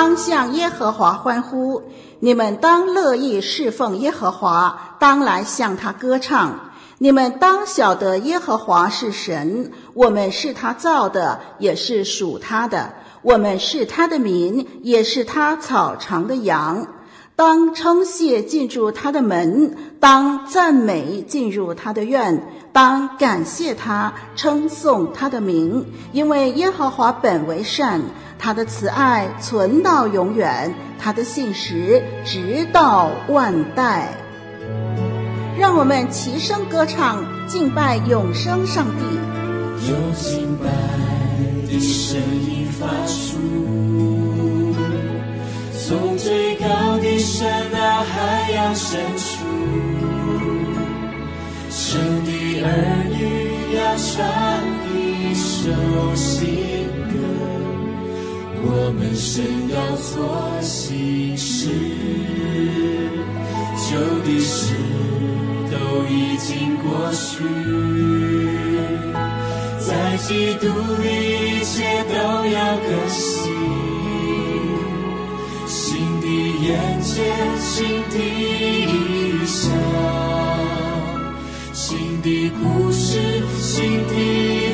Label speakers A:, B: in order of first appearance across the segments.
A: 当向耶和华欢呼，你们当乐意侍奉耶和华，当来向他歌唱。你们当晓得耶和华是神，我们是他造的，也是属他的。我们是他的民，也是他草场的羊。当称谢进入他的门，当赞美进入他的院，当感谢他，称颂他的名，因为耶和华本为善。他的慈爱存到永远，他的信实直到万代。让我们齐声歌唱，敬拜永生上帝。
B: 有敬拜的声音发出，从最高的山到海洋深处，神的儿女要唱一首新歌。我们神要做新事，旧的事都已经过去，在基督里一切都要更新，你眼前，心底意象，新的故事，新的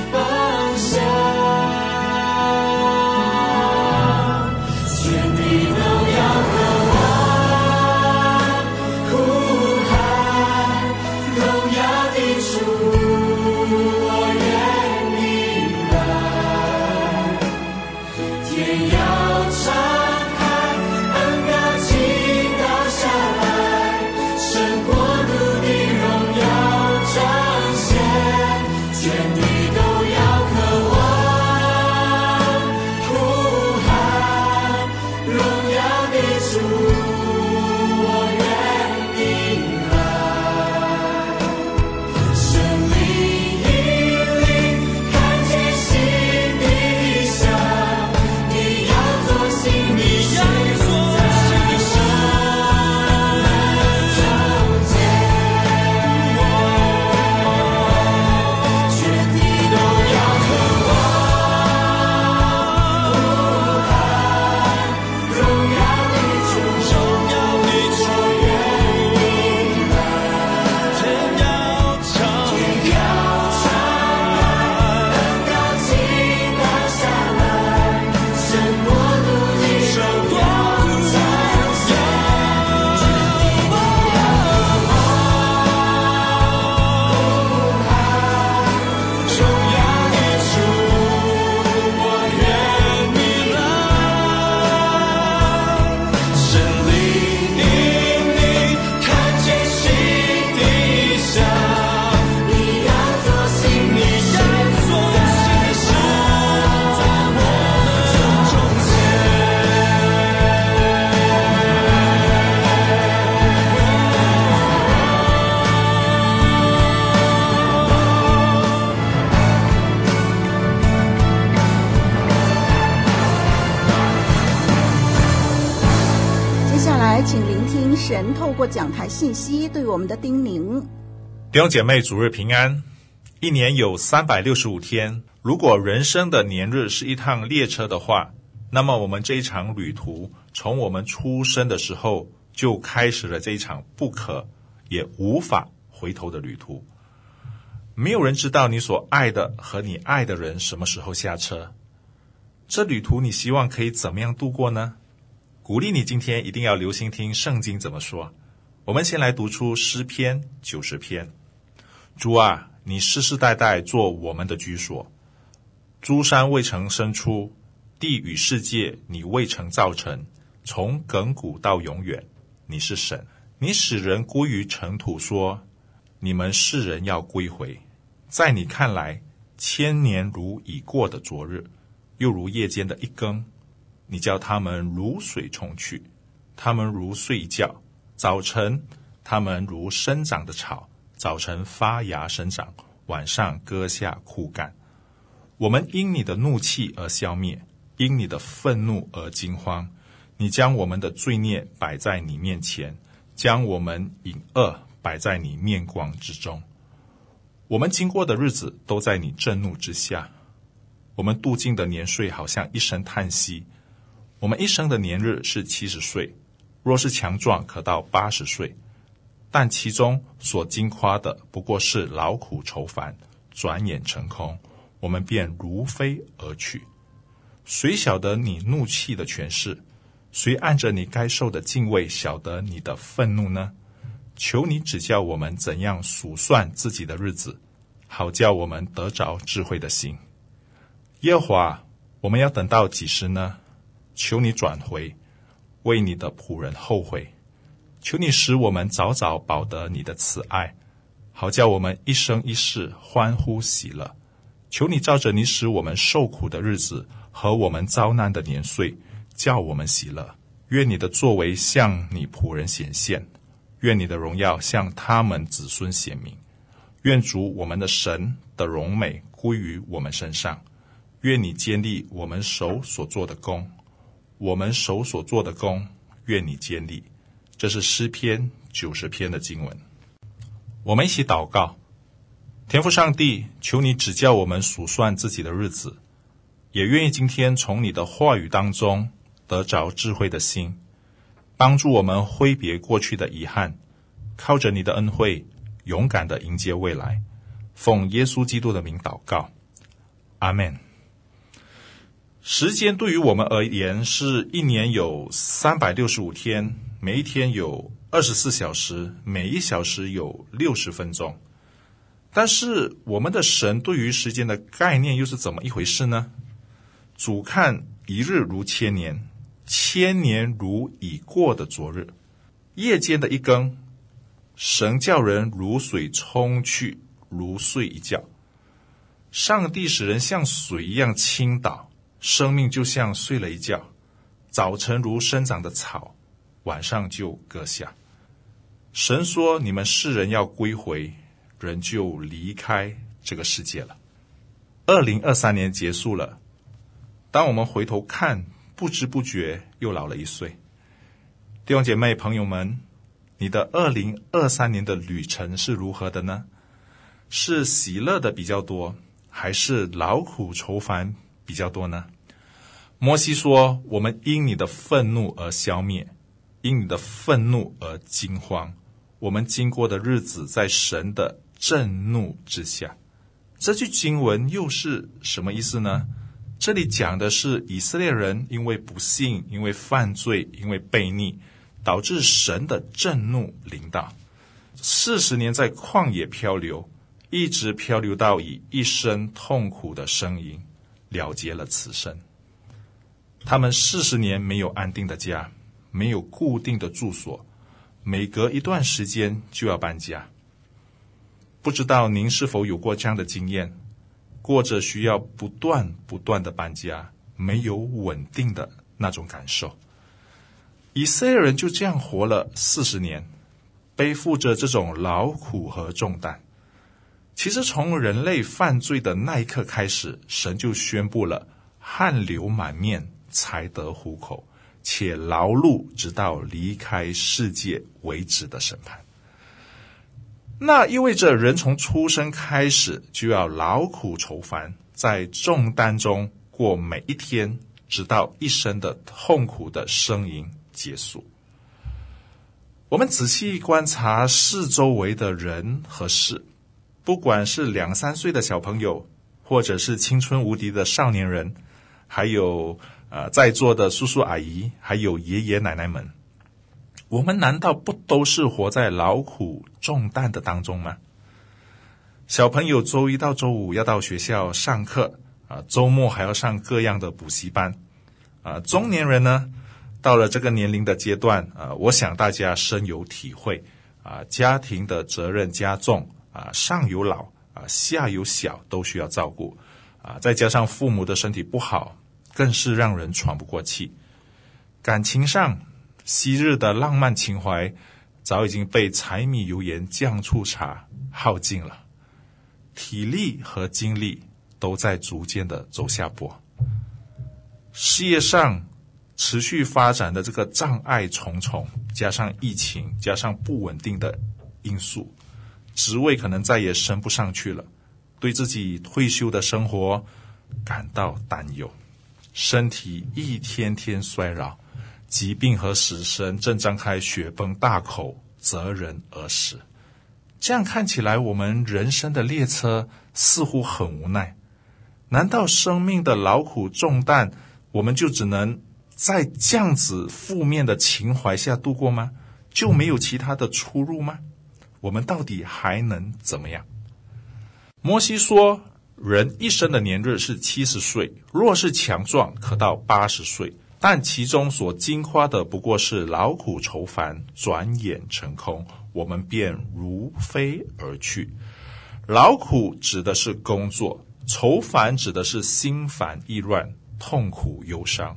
A: 信息对我们的叮咛：
C: 弟兄姐妹，主日平安。一年有三百六十五天，如果人生的年日是一趟列车的话，那么我们这一场旅途，从我们出生的时候就开始了这一场不可也无法回头的旅途。没有人知道你所爱的和你爱的人什么时候下车。这旅途你希望可以怎么样度过呢？鼓励你今天一定要留心听圣经怎么说。我们先来读出诗篇九十篇。主啊，你世世代代做我们的居所。诸山未曾生出，地与世界你未曾造成。从亘古到永远，你是神。你使人归于尘土说，你们世人要归回。在你看来，千年如已过的昨日，又如夜间的一更。你叫他们如水冲去，他们如睡觉；早晨，他们如生长的草，早晨发芽生长，晚上割下枯干。我们因你的怒气而消灭，因你的愤怒而惊慌。你将我们的罪孽摆在你面前，将我们隐恶摆在你面光之中。我们经过的日子都在你震怒之下，我们度尽的年岁好像一声叹息。我们一生的年日是七十岁，若是强壮，可到八十岁。但其中所经夸的不过是劳苦愁烦，转眼成空，我们便如飞而去。谁晓得你怒气的权势？谁按着你该受的敬畏晓得你的愤怒呢？求你指教我们怎样数算自己的日子，好叫我们得着智慧的心。耶和华，我们要等到几时呢？求你转回，为你的仆人后悔。求你使我们早早保得你的慈爱，好叫我们一生一世欢呼喜乐。求你照着你使我们受苦的日子和我们遭难的年岁，叫我们喜乐。愿你的作为向你仆人显现，愿你的荣耀向他们子孙显明。愿主我们的神的荣美归于我们身上。愿你建立我们手所做的工。我们手所做的工，愿你坚立。这是诗篇九十篇的经文。我们一起祷告，天父上帝，求你指教我们数算自己的日子，也愿意今天从你的话语当中得着智慧的心，帮助我们挥别过去的遗憾，靠着你的恩惠，勇敢的迎接未来。奉耶稣基督的名祷告，阿门。时间对于我们而言是一年有三百六十五天，每一天有二十四小时，每一小时有六十分钟。但是我们的神对于时间的概念又是怎么一回事呢？主看一日如千年，千年如已过的昨日。夜间的一更，神叫人如水冲去，如睡一觉。上帝使人像水一样倾倒。生命就像睡了一觉，早晨如生长的草，晚上就割下。神说：“你们世人要归回，人就离开这个世界了。”二零二三年结束了，当我们回头看，不知不觉又老了一岁。弟兄姐妹朋友们，你的二零二三年的旅程是如何的呢？是喜乐的比较多，还是劳苦愁烦比较多呢？摩西说：“我们因你的愤怒而消灭，因你的愤怒而惊慌。我们经过的日子在神的震怒之下。”这句经文又是什么意思呢？这里讲的是以色列人因为不信、因为犯罪、因为悖逆，导致神的震怒临到，四十年在旷野漂流，一直漂流到以一声痛苦的声音了结了此生。他们四十年没有安定的家，没有固定的住所，每隔一段时间就要搬家。不知道您是否有过这样的经验，过着需要不断不断的搬家，没有稳定的那种感受。以色列人就这样活了四十年，背负着这种劳苦和重担。其实从人类犯罪的那一刻开始，神就宣布了汗流满面。才得糊口，且劳碌直到离开世界为止的审判。那意味着人从出生开始就要劳苦愁烦，在重担中过每一天，直到一生的痛苦的呻吟结束。我们仔细观察四周围的人和事，不管是两三岁的小朋友，或者是青春无敌的少年人，还有。呃，在座的叔叔阿姨，还有爷爷奶奶们，我们难道不都是活在劳苦重担的当中吗？小朋友周一到周五要到学校上课，啊，周末还要上各样的补习班，啊，中年人呢，到了这个年龄的阶段，啊，我想大家深有体会，啊，家庭的责任加重，啊，上有老，啊，下有小都需要照顾啊，再加上父母的身体不好，更是让人喘不过气。感情上，昔日的浪漫情怀早已经被柴米油盐酱醋茶耗尽了，体力和精力都在逐渐的走下坡。事业上持续发展的这个障碍重重，加上疫情，加上不稳定的因素，职位可能再也升不上去了，对自己退休的生活感到担忧，身体一天天衰老，疾病和死神正张开血崩大口，择人而死。这样看起来，我们人生的列车似乎很无奈。难道生命的劳苦重担？我们就只能在这样子负面的情怀下度过吗？就没有其他的出路吗？我们到底还能怎么样？摩西说：“人一生的年日是七十岁，若是强壮，可到八十岁。但其中所经夸的不过是劳苦愁烦，转眼成空，我们便如飞而去。劳苦指的是工作，愁烦指的是心烦意乱。”痛苦忧伤，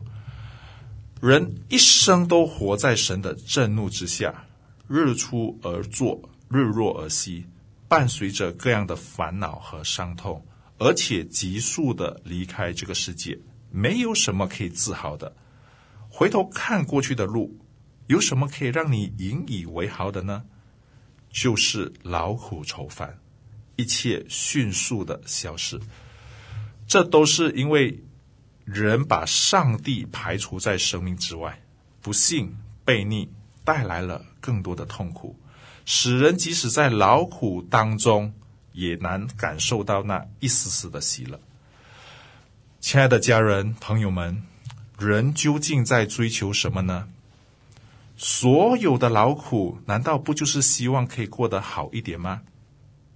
C: 人一生都活在神的震怒之下，日出而作，日落而息，伴随着各样的烦恼和伤痛，而且急速的离开这个世界，没有什么可以自豪的。回头看过去的路，有什么可以让你引以为豪的呢？就是劳苦愁烦，一切迅速的消失。这都是因为。人把上帝排除在生命之外，不幸悖逆带来了更多的痛苦，使人即使在劳苦当中也难感受到那一丝丝的喜乐。亲爱的家人朋友们，人究竟在追求什么呢？所有的劳苦难道不就是希望可以过得好一点吗？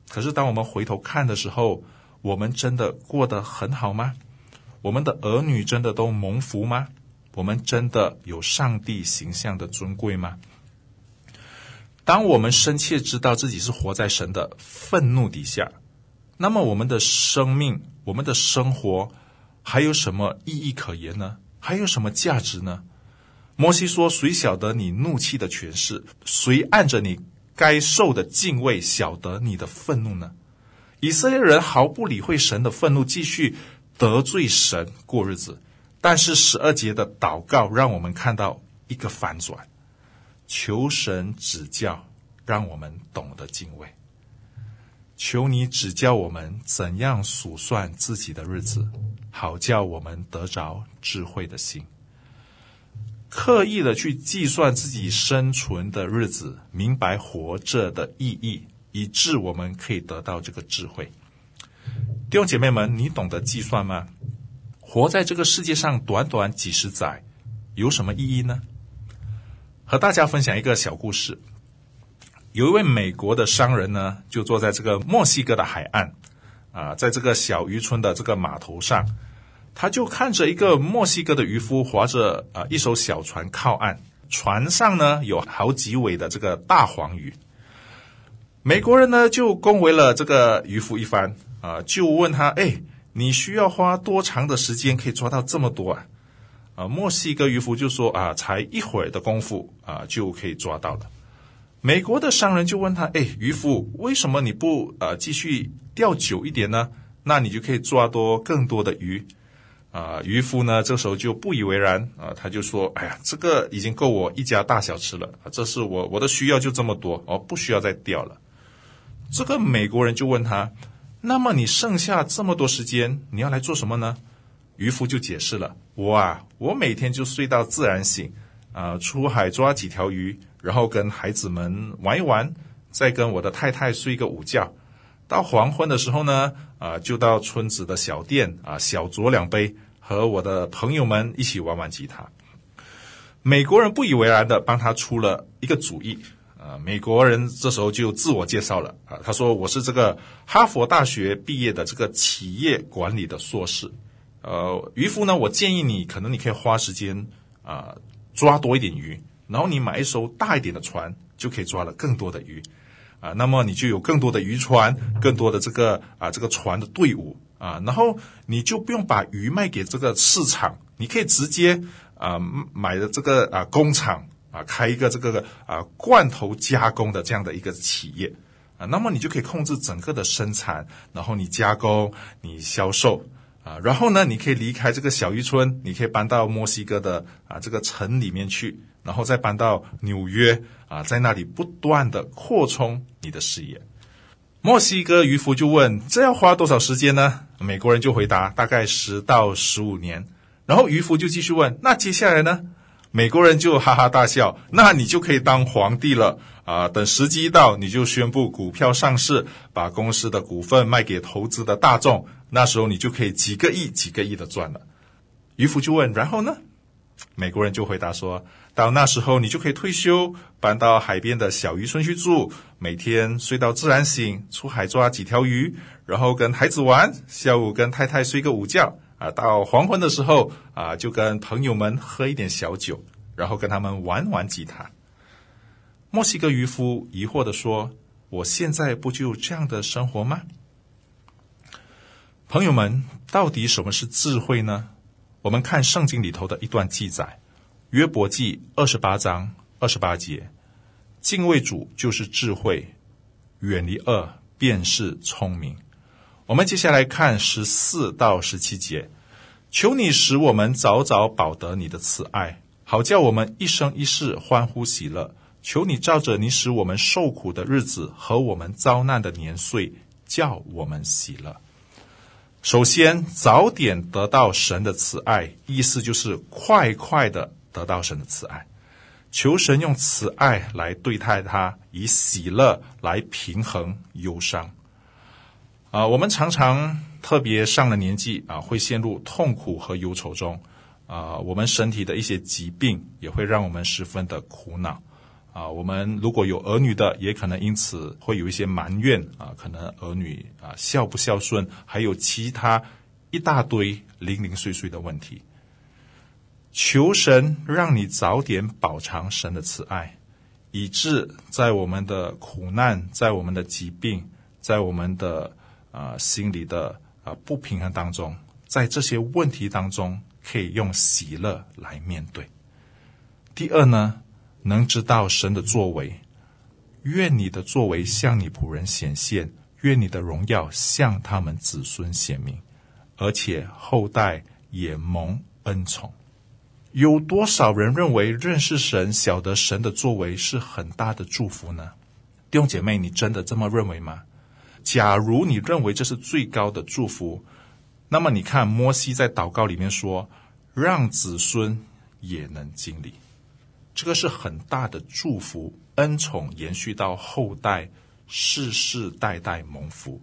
C: 可是当我们回头看的时候，我们真的过得很好吗？我们的儿女真的都蒙福吗？我们真的有上帝形象的尊贵吗？当我们深切知道自己是活在神的愤怒底下，那么我们的生命、我们的生活还有什么意义可言呢？还有什么价值呢？摩西说：“谁晓得你怒气的权势？谁按着你该受的敬畏晓得你的愤怒呢？”以色列人毫不理会神的愤怒，继续。得罪神过日子，但是十二节的祷告让我们看到一个反转，求神指教，让我们懂得敬畏。求你指教我们怎样数算自己的日子，好叫我们得着智慧的心，刻意的去计算自己生存的日子，明白活着的意义，以致我们可以得到这个智慧。弟兄姐妹们，你懂得计算吗？活在这个世界上短短几十载，有什么意义呢？和大家分享一个小故事。有一位美国的商人呢，就坐在这个墨西哥的海岸，啊，在这个小渔村的这个码头上，他就看着一个墨西哥的渔夫划着啊一艘小船靠岸，船上呢有好几尾的这个大黄鱼。美国人呢就恭维了这个渔夫一番。啊，就问他，哎，你需要花多长的时间可以抓到这么多啊？啊，墨西哥渔夫就说，啊，才一会儿的功夫啊，就可以抓到了。美国的商人就问他，哎，渔夫，为什么你不啊继续钓久一点呢？那你就可以抓多更多的鱼。啊，渔夫呢，这时候就不以为然啊，他就说，哎呀，这个已经够我一家大小吃了，这是我我的需要就这么多，哦，不需要再钓了。这个美国人就问他。那么你剩下这么多时间，你要来做什么呢？渔夫就解释了：我啊，我每天就睡到自然醒，啊、出海抓几条鱼，然后跟孩子们玩一玩，再跟我的太太睡个午觉。到黄昏的时候呢，啊、就到村子的小店啊，小酌两杯，和我的朋友们一起玩玩吉他。美国人不以为然的帮他出了一个主意。啊，美国人这时候就自我介绍了啊，他说：“我是这个哈佛大学毕业的这个企业管理的硕士。呃，渔夫呢，我建议你，可能你可以花时间啊抓多一点鱼，然后你买一艘大一点的船，就可以抓了更多的鱼。啊，那么你就有更多的渔船，更多的这个啊这个船的队伍啊，然后你就不用把鱼卖给这个市场，你可以直接啊买的这个啊工厂啊开一个这个啊罐头加工的这样的一个企业啊，那么你就可以控制整个的生产，然后你加工，你销售啊，然后呢，你可以离开这个小渔村，你可以搬到墨西哥的啊这个城里面去。然后再搬到纽约啊，在那里不断的扩充你的事业。墨西哥渔夫就问：“这要花多少时间呢？”美国人就回答：“大概十到十五年。”然后渔夫就继续问：“那接下来呢？”美国人就哈哈大笑：“那你就可以当皇帝了啊！等时机一到，你就宣布股票上市，把公司的股份卖给投资的大众，那时候你就可以几个亿、几个亿的赚了。”渔夫就问：“然后呢？”美国人就回答说：“到那时候，你就可以退休，搬到海边的小渔村去住，每天睡到自然醒，出海抓几条鱼，然后跟孩子玩，下午跟太太睡个午觉，啊，到黄昏的时候，啊，就跟朋友们喝一点小酒，然后跟他们玩玩吉他。”墨西哥渔夫疑惑地说：“我现在不就这样的生活吗？”朋友们，到底什么是智慧呢？我们看圣经里头的一段记载，《约伯记》二十八章二十八节：“敬畏主就是智慧，远离恶便是聪明。”我们接下来看十四到十七节：“求你使我们早早保得你的慈爱，好叫我们一生一世欢呼喜乐。求你照着你使我们受苦的日子和我们遭难的年岁，叫我们喜乐。”首先，早点得到神的慈爱，意思就是快快的得到神的慈爱。求神用慈爱来对待他，以喜乐来平衡忧伤。啊，我们常常特别上了年纪啊，会陷入痛苦和忧愁中。啊，我们身体的一些疾病也会让我们十分的苦恼。啊，我们如果有儿女的，也可能因此会有一些埋怨啊，可能儿女啊孝不孝顺，还有其他一大堆零零碎碎的问题。求神让你早点饱尝神的慈爱，以致在我们的苦难、在我们的疾病、在我们的啊心里的啊不平衡当中，在这些问题当中，可以用喜乐来面对。第二呢？能知道神的作为，愿你的作为向你仆人显现，愿你的荣耀向他们子孙显明，而且后代也蒙恩宠。有多少人认为认识神、晓得神的作为是很大的祝福呢？弟兄姐妹，你真的这么认为吗？假如你认为这是最高的祝福，那么你看摩西在祷告里面说：“让子孙也能经历。”这个是很大的祝福，恩宠延续到后代，世世代代蒙福。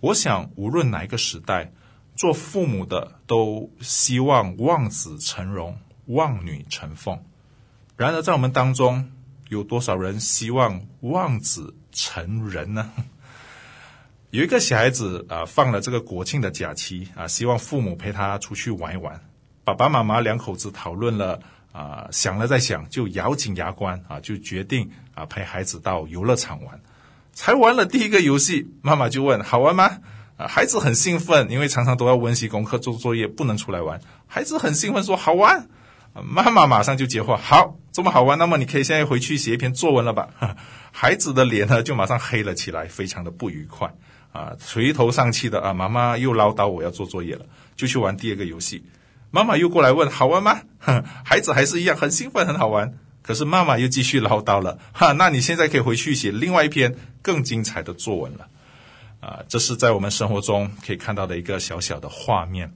C: 我想，无论哪一个时代，做父母的都希望望子成龙，望女成凤。然而，在我们当中，有多少人希望望子成人呢？有一个小孩子啊，放了这个国庆的假期啊，希望父母陪他出去玩一玩。爸爸妈妈两口子讨论了。啊，想了再想，就咬紧牙关啊，就决定啊陪孩子到游乐场玩。才玩了第一个游戏，妈妈就问：“好玩吗？”啊，孩子很兴奋，因为常常都要温习功课、做作业，不能出来玩。孩子很兴奋说：“好玩。”妈妈马上就接话：“好，这么好玩，那么你可以现在回去写一篇作文了吧？” 孩子的脸呢就马上黑了起来，非常的不愉快啊，垂头丧气的啊，妈妈又唠叨我要做作业了，就去玩第二个游戏。妈妈又过来问：“好玩吗？” 孩子还是一样很兴奋，很好玩。可是妈妈又继续唠叨了：“ 哈，那你现在可以回去写另外一篇更精彩的作文了。”啊，这是在我们生活中可以看到的一个小小的画面。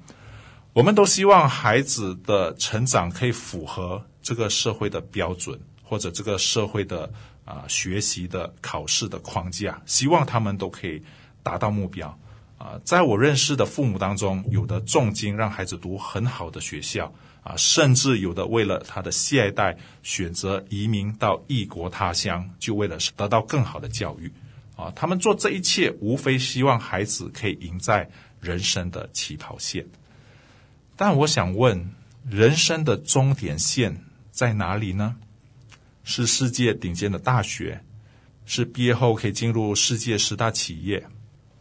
C: 我们都希望孩子的成长可以符合这个社会的标准，或者这个社会的啊学习的考试的框架，希望他们都可以达到目标。啊，在我认识的父母当中，有的重金让孩子读很好的学校，啊，甚至有的为了他的下一代选择移民到异国他乡，就为了得到更好的教育，啊，他们做这一切无非希望孩子可以赢在人生的起跑线。但我想问，人生的终点线在哪里呢？是世界顶尖的大学，是毕业后可以进入世界十大企业，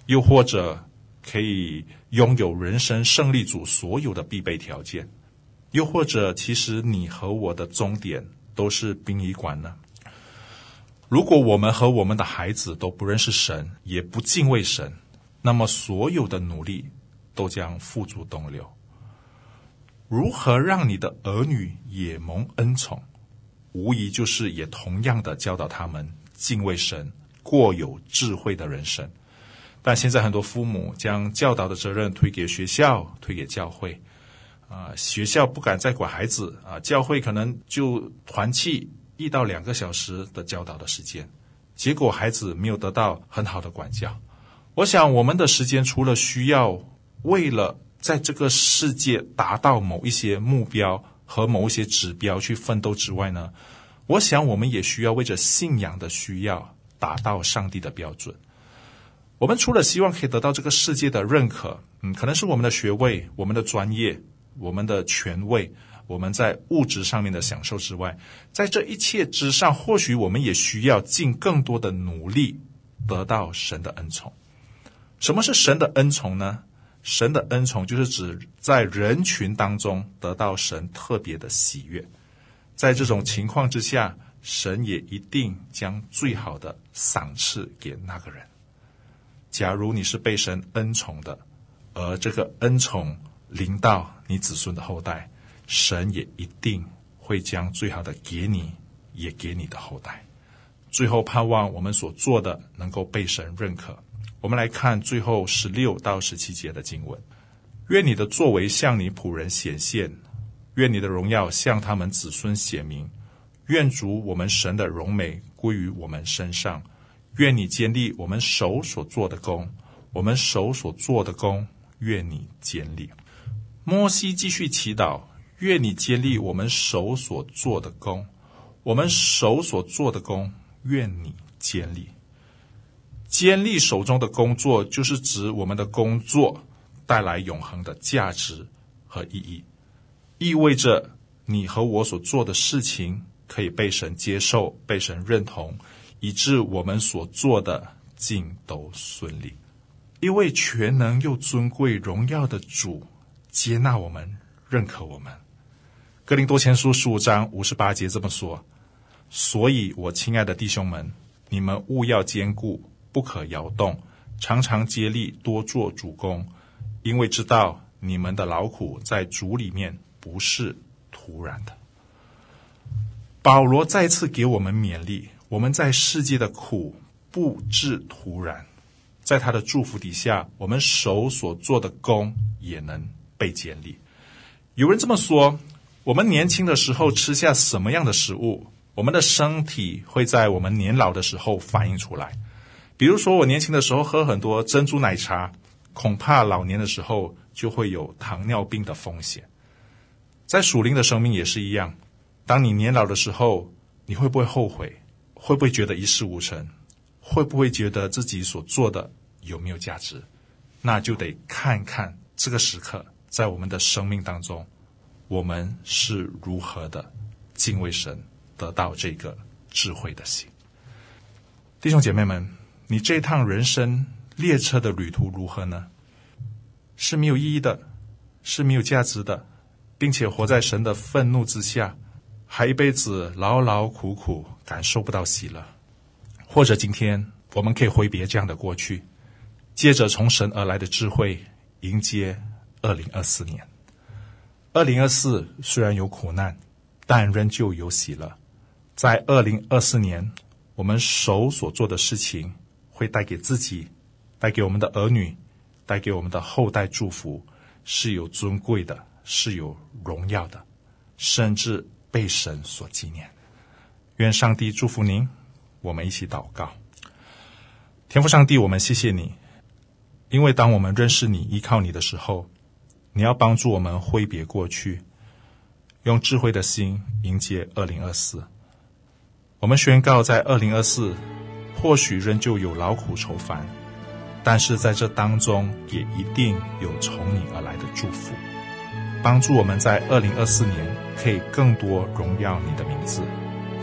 C: 又或者可以拥有人生胜利组所有的必备条件，又或者其实你和我的终点都是殡仪馆呢？如果我们和我们的孩子都不认识神，也不敬畏神，那么所有的努力都将付诸东流。如何让你的儿女也蒙恩宠？无疑就是也同样的教导他们敬畏神，过有智慧的人生。但现在很多父母将教导的责任推给学校，推给教会。啊，学校不敢再管孩子啊，教会可能就团契一到两个小时的教导的时间，结果孩子没有得到很好的管教。我想我们的时间除了需要为了在这个世界达到某一些目标。和某一些指标去奋斗之外呢，我想我们也需要为着信仰的需要达到上帝的标准。我们除了希望可以得到这个世界的认可，嗯，可能是我们的学位、我们的专业、我们的权位、我们在物质上面的享受之外，在这一切之上，或许我们也需要尽更多的努力得到神的恩宠。什么是神的恩宠呢？神的恩宠就是指在人群当中得到神特别的喜悦，在这种情况之下，神也一定将最好的赏赐给那个人。假如你是被神恩宠的，而这个恩宠临到你子孙的后代，神也一定会将最好的给你，也给你的后代。最后盼望我们所做的能够被神认可。我们来看最后十六到十七节的经文：愿你的作为向你仆人显现，愿你的荣耀向他们子孙显明，愿主我们神的荣美归于我们身上，愿你坚立我们手所做的工，我们手所做的工，愿你坚立。摩西继续祈祷：愿你坚立我们手所做的工，我们手所做的工，愿你坚立。坚立手中的工作，就是指我们的工作带来永恒的价值和意义，意味着你和我所做的事情可以被神接受、被神认同，以致我们所做的尽都顺利。一位全能又尊贵、荣耀的主接纳我们、认可我们。哥林多前书十五章五十八节这么说：“所以，我亲爱的弟兄们，你们务要坚固。”不可摇动，常常竭力多做主工，因为知道你们的劳苦在主里面不是徒然的。保罗再次给我们勉励：我们在世界的苦不至徒然，在他的祝福底下，我们手所做的工也能被建立。有人这么说：我们年轻的时候吃下什么样的食物，我们的身体会在我们年老的时候反映出来。比如说，我年轻的时候喝很多珍珠奶茶，恐怕老年的时候就会有糖尿病的风险。在属灵的生命也是一样，当你年老的时候，你会不会后悔？会不会觉得一事无成？会不会觉得自己所做的有没有价值？那就得看看这个时刻，在我们的生命当中，我们是如何的敬畏神，得到这个智慧的心。弟兄姐妹们。你这趟人生列车的旅途如何呢？是没有意义的，是没有价值的，并且活在神的愤怒之下，还一辈子劳劳苦苦，感受不到喜乐。或者今天我们可以挥别这样的过去，借着从神而来的智慧，迎接二零二四年。二零二四虽然有苦难，但仍旧有喜乐。在二零二四年，我们手所做的事情。会带给自己，带给我们的儿女，带给我们的后代祝福，是有尊贵的，是有荣耀的，甚至被神所纪念。愿上帝祝福您。我们一起祷告，天父上帝，我们谢谢你，因为当我们认识你、依靠你的时候，你要帮助我们挥别过去，用智慧的心迎接二零二四。我们宣告，在二零二四。或许仍旧有劳苦愁烦，但是在这当中也一定有从你而来的祝福，帮助我们在二零二四年可以更多荣耀你的名字。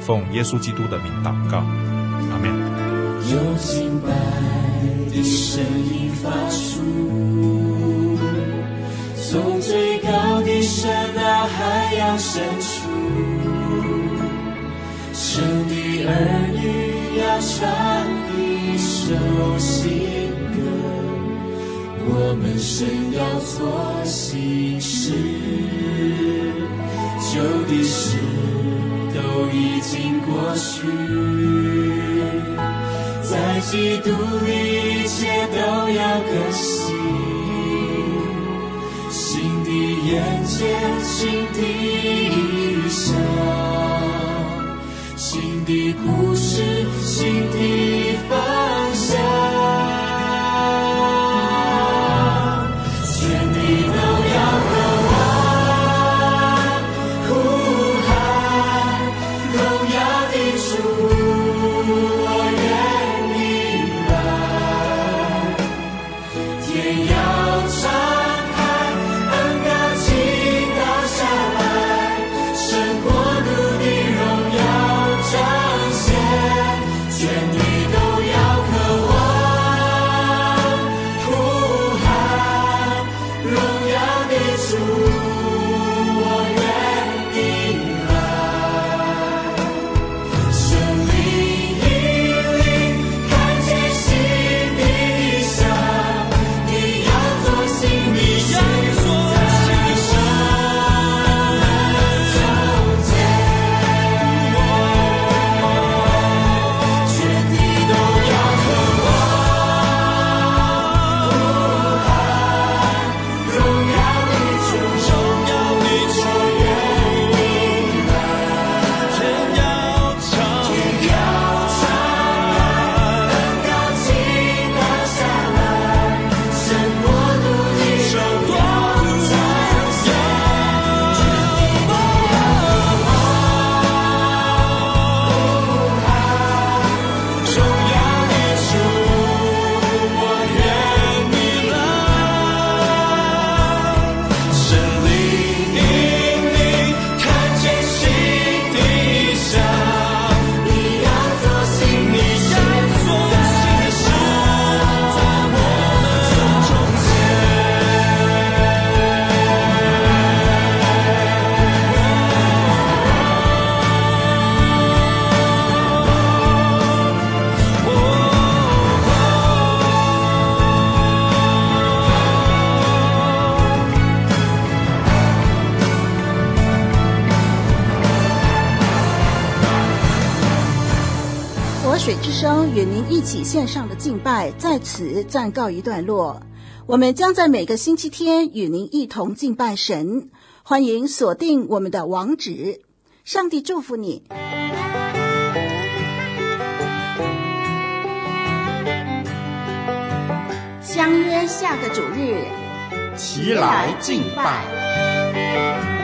C: 奉耶稣基督的名祷告，阿门。
B: 有敬拜的声音发出，从最高的山到海洋深处，神的儿女要唱一首新，我们神要做新事，旧的事都已经过去。在基督里，一切都要更新。新的眼界，新的异象，新的故事，新的
A: 水之声与您一起线上的敬拜在此暂告一段落。我们将在每个星期天与您一同敬拜神，欢迎锁定我们的网址。上帝祝福你。相约下个主日，
D: 齐来敬拜。